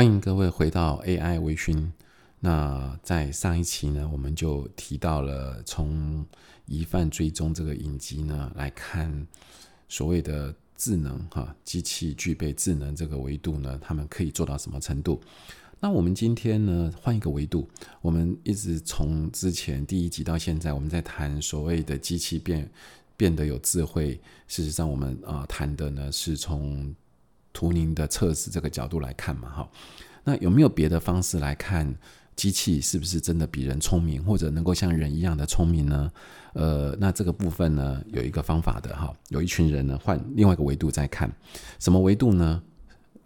欢迎各位回到 AI 微醺。那在上一期呢，我们就提到了从疑犯追踪这个影集呢来看，所谓的智能哈，机器具备智能这个维度呢，他们可以做到什么程度？那我们今天呢，换一个维度，我们一直从之前第一集到现在，我们在谈所谓的机器变变得有智慧。事实上，我们啊、谈的呢是从图灵的测试这个角度来看嘛，哈，那有没有别的方式来看机器是不是真的比人聪明，或者能够像人一样的聪明呢？呃，那这个部分呢，有一个方法的哈，有一群人呢换另外一个维度在看，什么维度呢？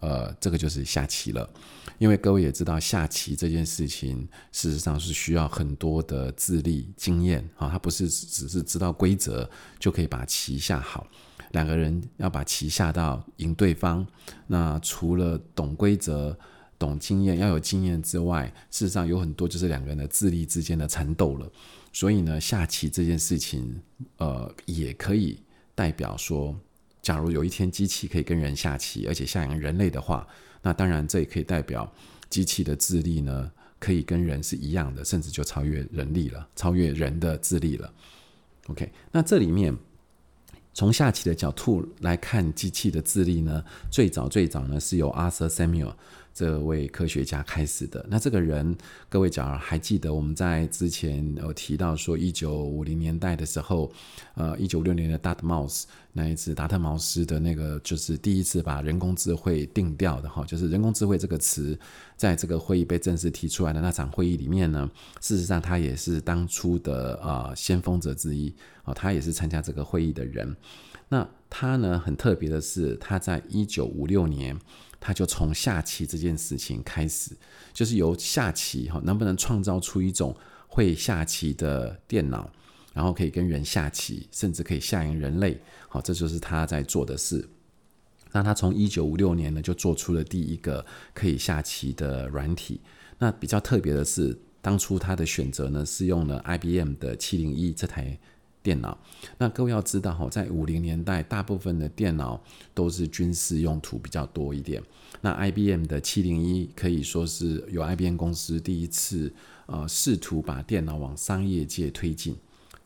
呃，这个就是下棋了，因为各位也知道，下棋这件事情事实上是需要很多的智力、经验啊，它不是只是知道规则就可以把棋下好。两个人要把棋下到赢对方，那除了懂规则、懂经验，要有经验之外，事实上有很多就是两个人的智力之间的缠斗了。所以呢，下棋这件事情，呃，也可以代表说，假如有一天机器可以跟人下棋，而且下赢人类的话，那当然这也可以代表机器的智力呢，可以跟人是一样的，甚至就超越人力了，超越人的智力了。OK，那这里面。从下棋的角度来看，机器的智力呢，最早最早呢是由 Arthur Samuel 这位科学家开始的。那这个人，各位假如还记得，我们在之前有提到说，一九五零年代的时候，呃，一九五六年的 Dartmouth 那一次达特茅斯的那个，就是第一次把人工智慧定调的哈，就是人工智慧这个词，在这个会议被正式提出来的那场会议里面呢，事实上他也是当初的、呃、先锋者之一。哦，他也是参加这个会议的人。那他呢，很特别的是，他在一九五六年，他就从下棋这件事情开始，就是由下棋哈，能不能创造出一种会下棋的电脑，然后可以跟人下棋，甚至可以下赢人类。好，这就是他在做的事。那他从一九五六年呢，就做出了第一个可以下棋的软体。那比较特别的是，当初他的选择呢，是用了 IBM 的七零一这台。电脑，那各位要知道哈，在五零年代，大部分的电脑都是军事用途比较多一点。那 IBM 的七零一可以说是由 IBM 公司第一次呃试图把电脑往商业界推进。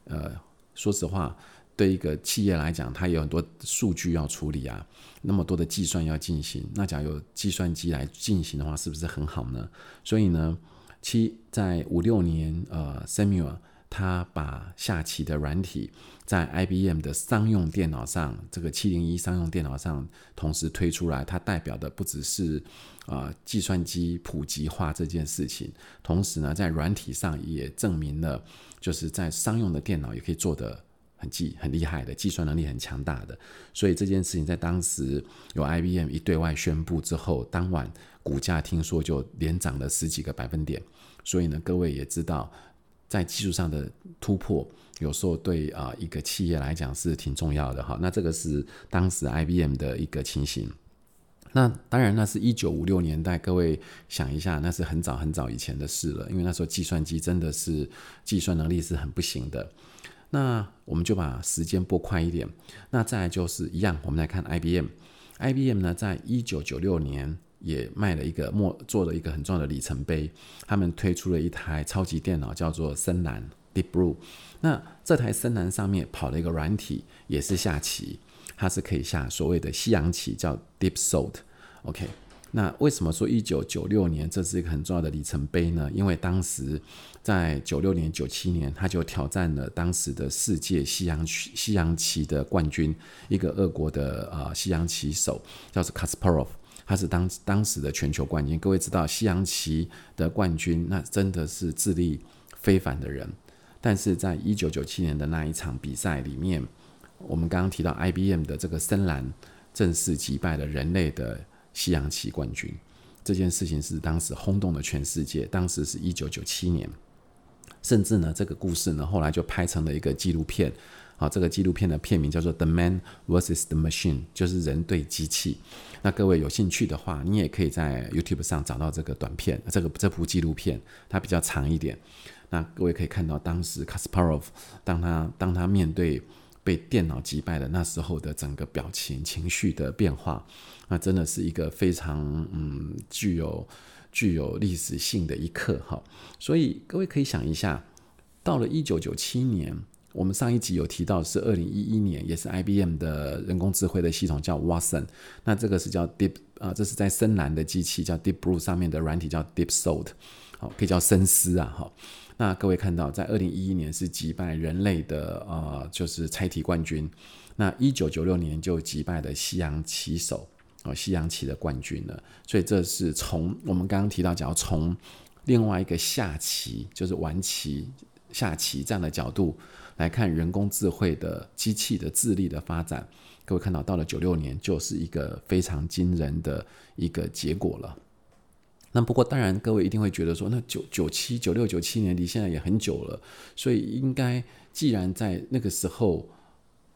呃，说实话，对一个企业来讲，它有很多数据要处理啊，那么多的计算要进行。那假如有计算机来进行的话，是不是很好呢？所以呢，七在五六年，呃，Samuel。他把下棋的软体在 IBM 的商用电脑上，这个七零一商用电脑上同时推出来。它代表的不只是啊计算机普及化这件事情，同时呢，在软体上也证明了，就是在商用的电脑也可以做得很计很厉害的，计算能力很强大的。所以这件事情在当时有 IBM 一对外宣布之后，当晚股价听说就连涨了十几个百分点。所以呢，各位也知道。在技术上的突破，有时候对啊一个企业来讲是挺重要的哈。那这个是当时 IBM 的一个情形。那当然，那是一九五六年代，各位想一下，那是很早很早以前的事了。因为那时候计算机真的是计算能力是很不行的。那我们就把时间拨快一点。那再来就是一样，我们来看 IBM，IBM 呢，在一九九六年。也卖了一个末，做了一个很重要的里程碑。他们推出了一台超级电脑，叫做深蓝 （Deep Blue）。那这台深蓝上面跑了一个软体，也是下棋，它是可以下所谓的西洋棋，叫 Deep Salt。OK，那为什么说一九九六年这是一个很重要的里程碑呢？因为当时在九六年、九七年，他就挑战了当时的世界西洋棋西洋棋的冠军，一个俄国的呃西洋棋手，叫做 Kasparov。他是当当时的全球冠军，各位知道西洋棋的冠军，那真的是智力非凡的人。但是在一九九七年的那一场比赛里面，我们刚刚提到 IBM 的这个深蓝正式击败了人类的西洋棋冠军，这件事情是当时轰动了全世界。当时是一九九七年，甚至呢，这个故事呢后来就拍成了一个纪录片。好，这个纪录片的片名叫做《The Man vs the Machine》，就是人对机器。那各位有兴趣的话，你也可以在 YouTube 上找到这个短片，这个这部纪录片它比较长一点。那各位可以看到，当时 Kasparov 当他当他面对被电脑击败的那时候的整个表情、情绪的变化，那真的是一个非常嗯具有具有历史性的一刻哈。所以各位可以想一下，到了一九九七年，我们上一集有提到是二零一一年，也是 IBM 的人工智慧的系统叫 Watson，那这个是叫 Deep 啊，这是在深蓝的机器叫 Deep Blue 上面的软体叫 Deep Salt，好，可以叫深思啊哈。那各位看到，在二零一一年是击败人类的呃，就是猜题冠军。那一九九六年就击败了西洋棋手哦，西洋棋的冠军了。所以这是从我们刚刚提到，讲从另外一个下棋，就是玩棋下棋这样的角度来看，人工智慧的机器的智力的发展。各位看到，到了九六年，就是一个非常惊人的一个结果了。那不过当然，各位一定会觉得说，那九九七九六九七年离现在也很久了，所以应该既然在那个时候，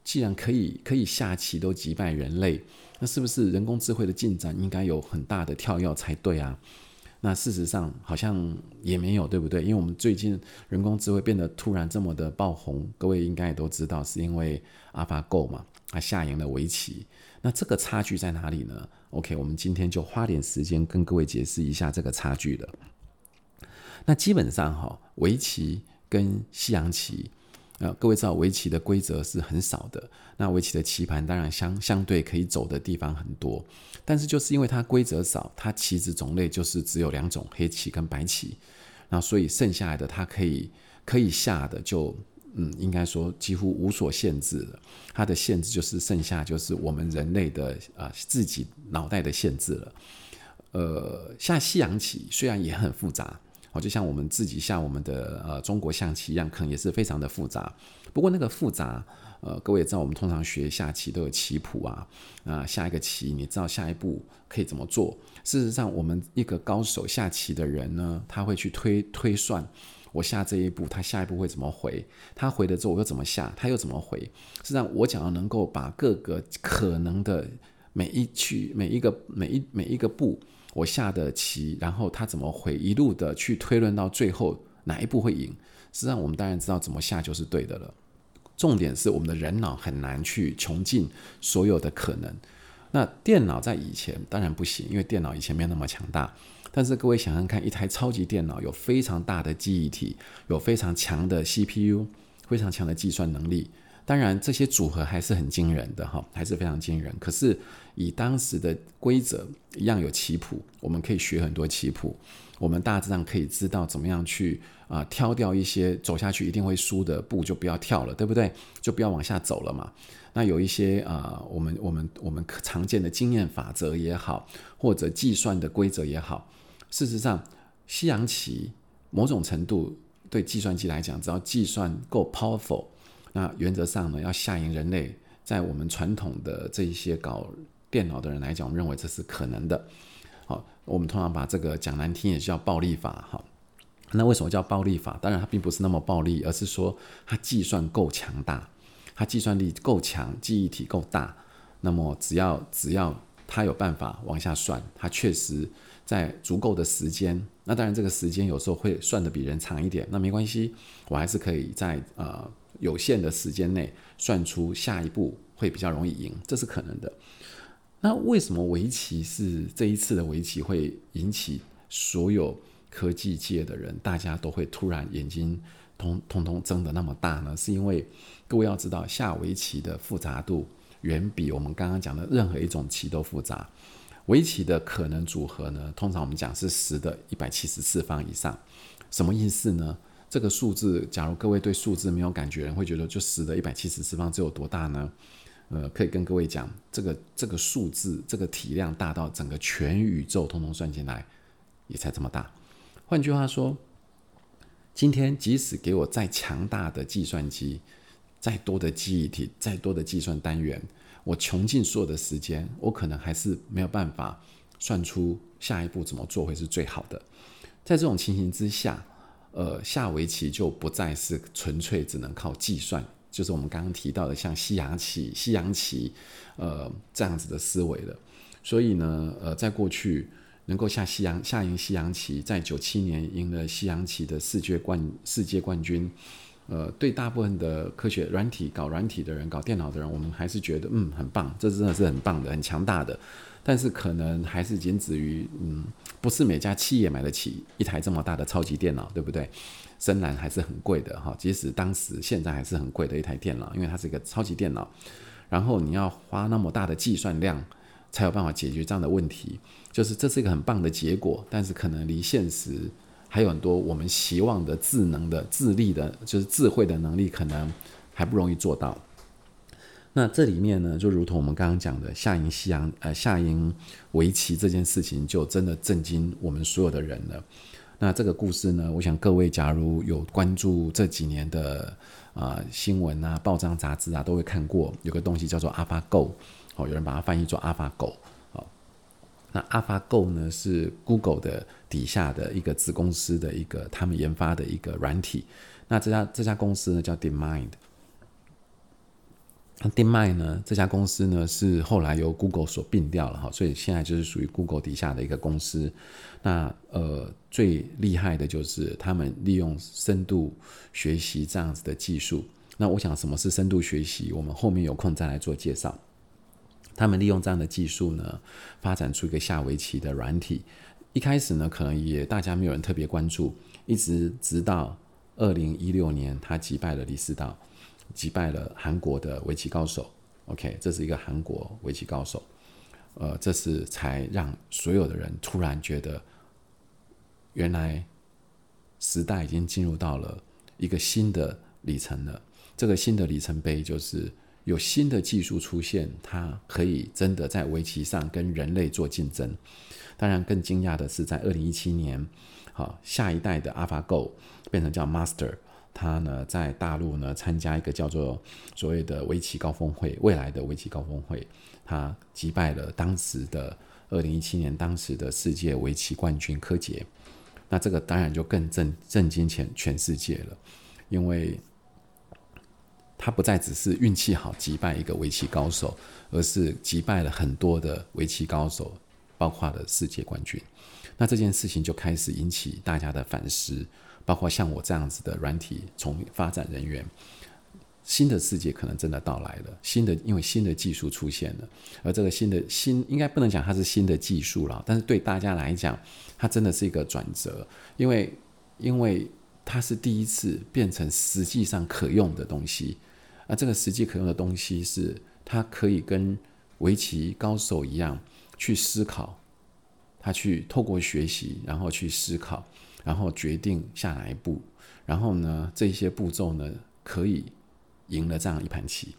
既然可以可以下棋都击败人类，那是不是人工智慧的进展应该有很大的跳跃才对啊？那事实上好像也没有，对不对？因为我们最近人工智慧变得突然这么的爆红，各位应该也都知道，是因为 AlphaGo 嘛，它下赢了围棋。那这个差距在哪里呢？OK，我们今天就花点时间跟各位解释一下这个差距的。那基本上哈，围棋跟西洋棋。呃，各位知道围棋的规则是很少的，那围棋的棋盘当然相相对可以走的地方很多，但是就是因为它规则少，它棋子种类就是只有两种，黑棋跟白棋，那所以剩下来的它可以可以下的就嗯，应该说几乎无所限制了，它的限制就是剩下就是我们人类的啊、自己脑袋的限制了，呃，下西洋棋虽然也很复杂。哦，就像我们自己下我们的呃中国象棋一样，可能也是非常的复杂。不过那个复杂，呃，各位也知道，我们通常学下棋都有棋谱啊，啊、下一个棋你知道下一步可以怎么做。事实上，我们一个高手下棋的人呢，他会去推推算，我下这一步，他下一步会怎么回？他回了之后我又怎么下？他又怎么回？实际上，我想要能够把各个可能的每一曲、每一个、每一每一个步。我下的棋，然后他怎么回，一路的去推论到最后哪一步会赢？实际上，我们当然知道怎么下就是对的了。重点是我们的人脑很难去穷尽所有的可能。那电脑在以前当然不行，因为电脑以前没有那么强大。但是各位想想看，一台超级电脑有非常大的记忆体，有非常强的 CPU，非常强的计算能力。当然，这些组合还是很惊人的哈，还是非常惊人。可是以当时的规则一样有棋谱，我们可以学很多棋谱，我们大致上可以知道怎么样去啊、挑掉一些走下去一定会输的步，就不要跳了，对不对？就不要往下走了嘛。那有一些啊、我们我们我们常见的经验法则也好，或者计算的规则也好，事实上，西洋棋某种程度对计算机来讲，只要计算够 powerful。那原则上呢，要下赢人类，在我们传统的这一些搞电脑的人来讲，我们认为这是可能的。好，我们通常把这个讲难听，也是叫暴力法。哈，那为什么叫暴力法？当然，它并不是那么暴力，而是说它计算够强大，它计算力够强，记忆体够大。那么只要只要它有办法往下算，它确实在足够的时间。那当然，这个时间有时候会算得比人长一点，那没关系，我还是可以在呃。有限的时间内算出下一步会比较容易赢，这是可能的。那为什么围棋是这一次的围棋会引起所有科技界的人，大家都会突然眼睛通通通睁得那么大呢？是因为各位要知道，下围棋的复杂度远比我们刚刚讲的任何一种棋都复杂。围棋的可能组合呢，通常我们讲是十的一百七十次方以上，什么意思呢？这个数字，假如各位对数字没有感觉，会觉得就十的一百七十次方，这有多大呢？呃，可以跟各位讲，这个这个数字，这个体量大到整个全宇宙通通算进来，也才这么大。换句话说，今天即使给我再强大的计算机，再多的记忆体，再多的计算单元，我穷尽所有的时间，我可能还是没有办法算出下一步怎么做会是最好的。在这种情形之下，呃，下围棋就不再是纯粹只能靠计算，就是我们刚刚提到的像西洋棋、西洋棋，呃，这样子的思维了。所以呢，呃，在过去能够下西洋、下赢西洋棋，在九七年赢了西洋棋的世界冠世界冠军，呃，对大部分的科学软体搞软体的人、搞电脑的人，我们还是觉得嗯很棒，这真的是很棒的、很强大的。但是可能还是仅止于嗯，不是每家企业买得起一台这么大的超级电脑，对不对？深蓝还是很贵的哈，即使当时现在还是很贵的一台电脑，因为它是一个超级电脑。然后你要花那么大的计算量，才有办法解决这样的问题。就是这是一个很棒的结果，但是可能离现实。还有很多我们希望的智能的、智力的，就是智慧的能力，可能还不容易做到。那这里面呢，就如同我们刚刚讲的夏营西洋呃夏营围棋这件事情，就真的震惊我们所有的人了。那这个故事呢，我想各位假如有关注这几年的啊、新闻啊、报章杂志啊，都会看过有个东西叫做 AlphaGo，哦，有人把它翻译做 AlphaGo。那 AlphaGo 呢，是 Google 的底下的一个子公司的一个他们研发的一个软体。那这家这家公司呢叫 DeepMind。那 DeepMind 呢这家公司呢是后来由 Google 所并掉了哈，所以现在就是属于 Google 底下的一个公司。那呃最厉害的就是他们利用深度学习这样子的技术。那我想什么是深度学习，我们后面有空再来做介绍。他们利用这样的技术呢，发展出一个下围棋的软体。一开始呢，可能也大家没有人特别关注，一直直到二零一六年，他击败了李世道，击败了韩国的围棋高手。OK，这是一个韩国围棋高手。呃，这是才让所有的人突然觉得，原来时代已经进入到了一个新的里程了。这个新的里程碑就是。有新的技术出现，它可以真的在围棋上跟人类做竞争。当然，更惊讶的是，在二零一七年，好，下一代的 AlphaGo 变成叫 Master，它呢在大陆呢参加一个叫做所谓的围棋高峰会，未来的围棋高峰会，它击败了当时的二零一七年当时的世界围棋冠军柯洁。那这个当然就更震震惊全全世界了，因为。他不再只是运气好击败一个围棋高手，而是击败了很多的围棋高手，包括了世界冠军。那这件事情就开始引起大家的反思，包括像我这样子的软体从发展人员，新的世界可能真的到来了。新的，因为新的技术出现了，而这个新的新应该不能讲它是新的技术了，但是对大家来讲，它真的是一个转折，因为因为它是第一次变成实际上可用的东西。那这个实际可用的东西是，他可以跟围棋高手一样去思考，他去透过学习，然后去思考，然后决定下哪一步，然后呢，这些步骤呢，可以赢了这样一盘棋。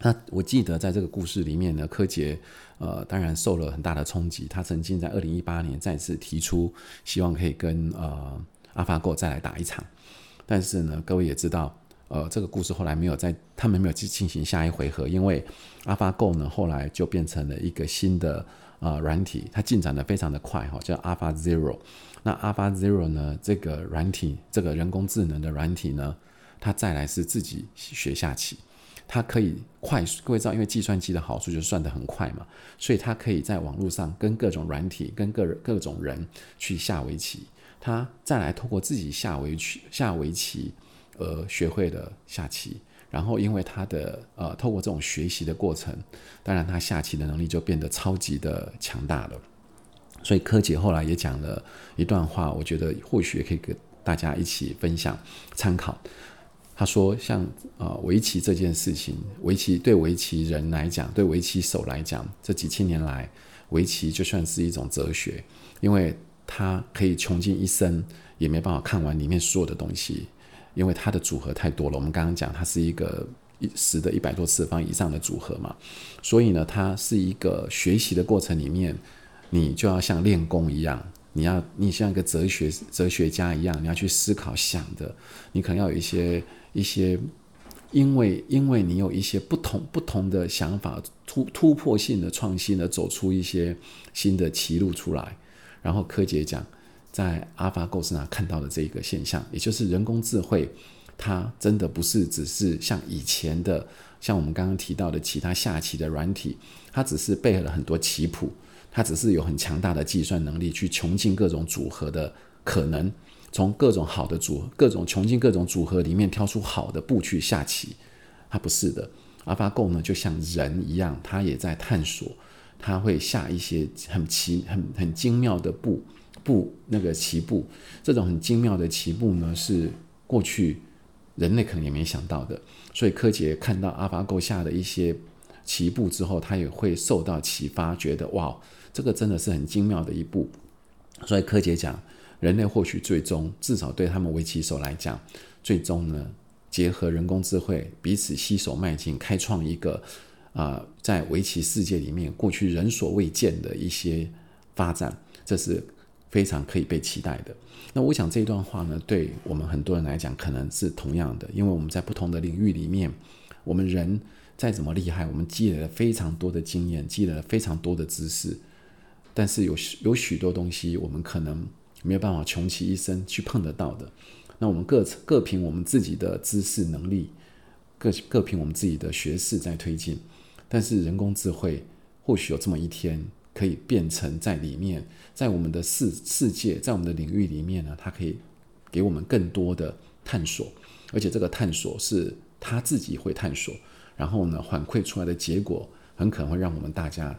那我记得在这个故事里面呢，柯洁呃，当然受了很大的冲击，他曾经在二零一八年再次提出希望可以跟呃阿法狗再来打一场，但是呢，各位也知道。呃，这个故事后来没有在，他们没有去进行下一回合，因为 AlphaGo 呢后来就变成了一个新的呃软体，它进展得非常的快哈，叫 AlphaZero。那 AlphaZero 呢这个软体，这个人工智能的软体呢，它再来是自己学下棋，它可以快速，各位知道，因为计算机的好处就是算得很快嘛，所以它可以在网络上跟各种软体、跟各各种人去下围棋，它再来通过自己下围棋下围棋。呃，学会了下棋，然后因为他的呃，透过这种学习的过程，当然他下棋的能力就变得超级的强大了。所以柯洁后来也讲了一段话，我觉得或许也可以跟大家一起分享参考。他说像，像呃围棋这件事情，围棋对围棋人来讲，对围棋手来讲，这几千年来，围棋就算是一种哲学，因为他可以穷尽一生也没办法看完里面所有的东西。因为它的组合太多了，我们刚刚讲它是一个一十的一百多次方以上的组合嘛，所以呢，它是一个学习的过程里面，你就要像练功一样，你要你像一个哲学哲学家一样，你要去思考想的，你可能要有一些一些，因为因为你有一些不同不同的想法，突突破性的创新的走出一些新的歧路出来，然后柯洁讲。在 AlphaGo 上看到的这一个现象，也就是人工智慧，它真的不是只是像以前的，像我们刚刚提到的其他下棋的软体，它只是背了很多棋谱，它只是有很强大的计算能力去穷尽各种组合的可能，从各种好的组、各种穷尽各种组合里面挑出好的步去下棋，它不是的。AlphaGo 呢，就像人一样，它也在探索，它会下一些很奇、很很精妙的步步那个棋步。这种很精妙的棋步呢，是过去人类可能也没想到的。所以柯洁看到 AlphaGo 下的一些棋步之后，他也会受到启发，觉得哇，这个真的是很精妙的一步。所以柯洁讲，人类或许最终，至少对他们围棋手来讲，最终呢。结合人工智慧，彼此携手迈进，开创一个啊、在围棋世界里面过去人所未见的一些发展，这是非常可以被期待的。那我想这段话呢，对我们很多人来讲，可能是同样的，因为我们在不同的领域里面，我们人再怎么厉害，我们积累了非常多的经验，积累了非常多的知识，但是有有许多东西，我们可能没有办法穷其一生去碰得到的。那我们各各凭我们自己的知识能力，各各凭我们自己的学识在推进，但是人工智慧或许有这么一天，可以变成在里面，在我们的世世界，在我们的领域里面呢，它可以给我们更多的探索，而且这个探索是他自己会探索，然后呢，反馈出来的结果很可能会让我们大家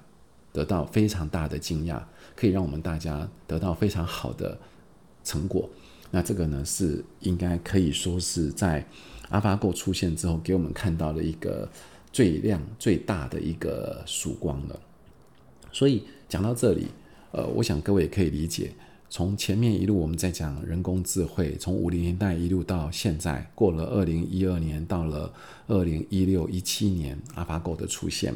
得到非常大的惊讶，可以让我们大家得到非常好的成果。那这个呢，是应该可以说是在 AlphaGo 出现之后，给我们看到的一个最亮、最大的一个曙光了。所以讲到这里，呃，我想各位也可以理解，从前面一路我们在讲人工智慧，从五零年代一路到现在，过了二零一二年，到了二零一六、一七年，AlphaGo 的出现，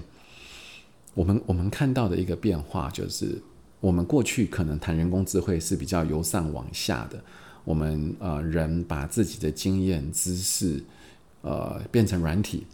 我们我们看到的一个变化，就是我们过去可能谈人工智慧是比较由上往下的。我们呃人把自己的经验知识呃变成软体，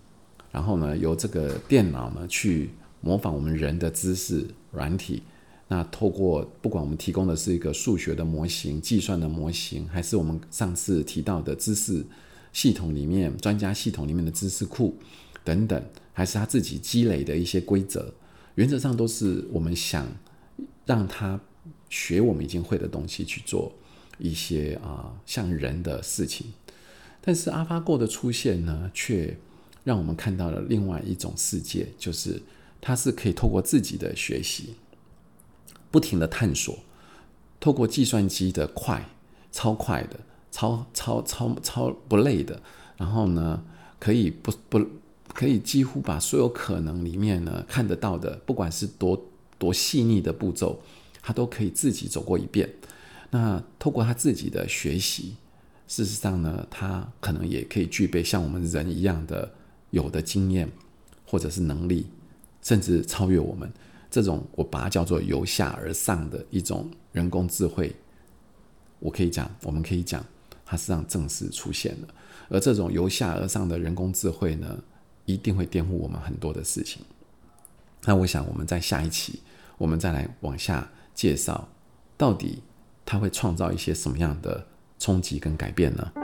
然后呢由这个电脑呢去模仿我们人的知识软体。那透过不管我们提供的是一个数学的模型、计算的模型，还是我们上次提到的知识系统里面专家系统里面的知识库等等，还是他自己积累的一些规则，原则上都是我们想让他学我们已经会的东西去做。一些啊，像人的事情，但是 AlphaGo 的出现呢，却让我们看到了另外一种世界，就是它是可以透过自己的学习，不停的探索，透过计算机的快、超快的、超超超超不累的，然后呢，可以不不可以几乎把所有可能里面呢看得到的，不管是多多细腻的步骤，它都可以自己走过一遍。那透过他自己的学习，事实上呢，他可能也可以具备像我们人一样的有的经验，或者是能力，甚至超越我们这种，我把它叫做由下而上的一种人工智慧。我可以讲，我们可以讲，它实际上正式出现了。而这种由下而上的人工智慧呢，一定会颠覆我们很多的事情。那我想，我们在下一期，我们再来往下介绍到底。它会创造一些什么样的冲击跟改变呢？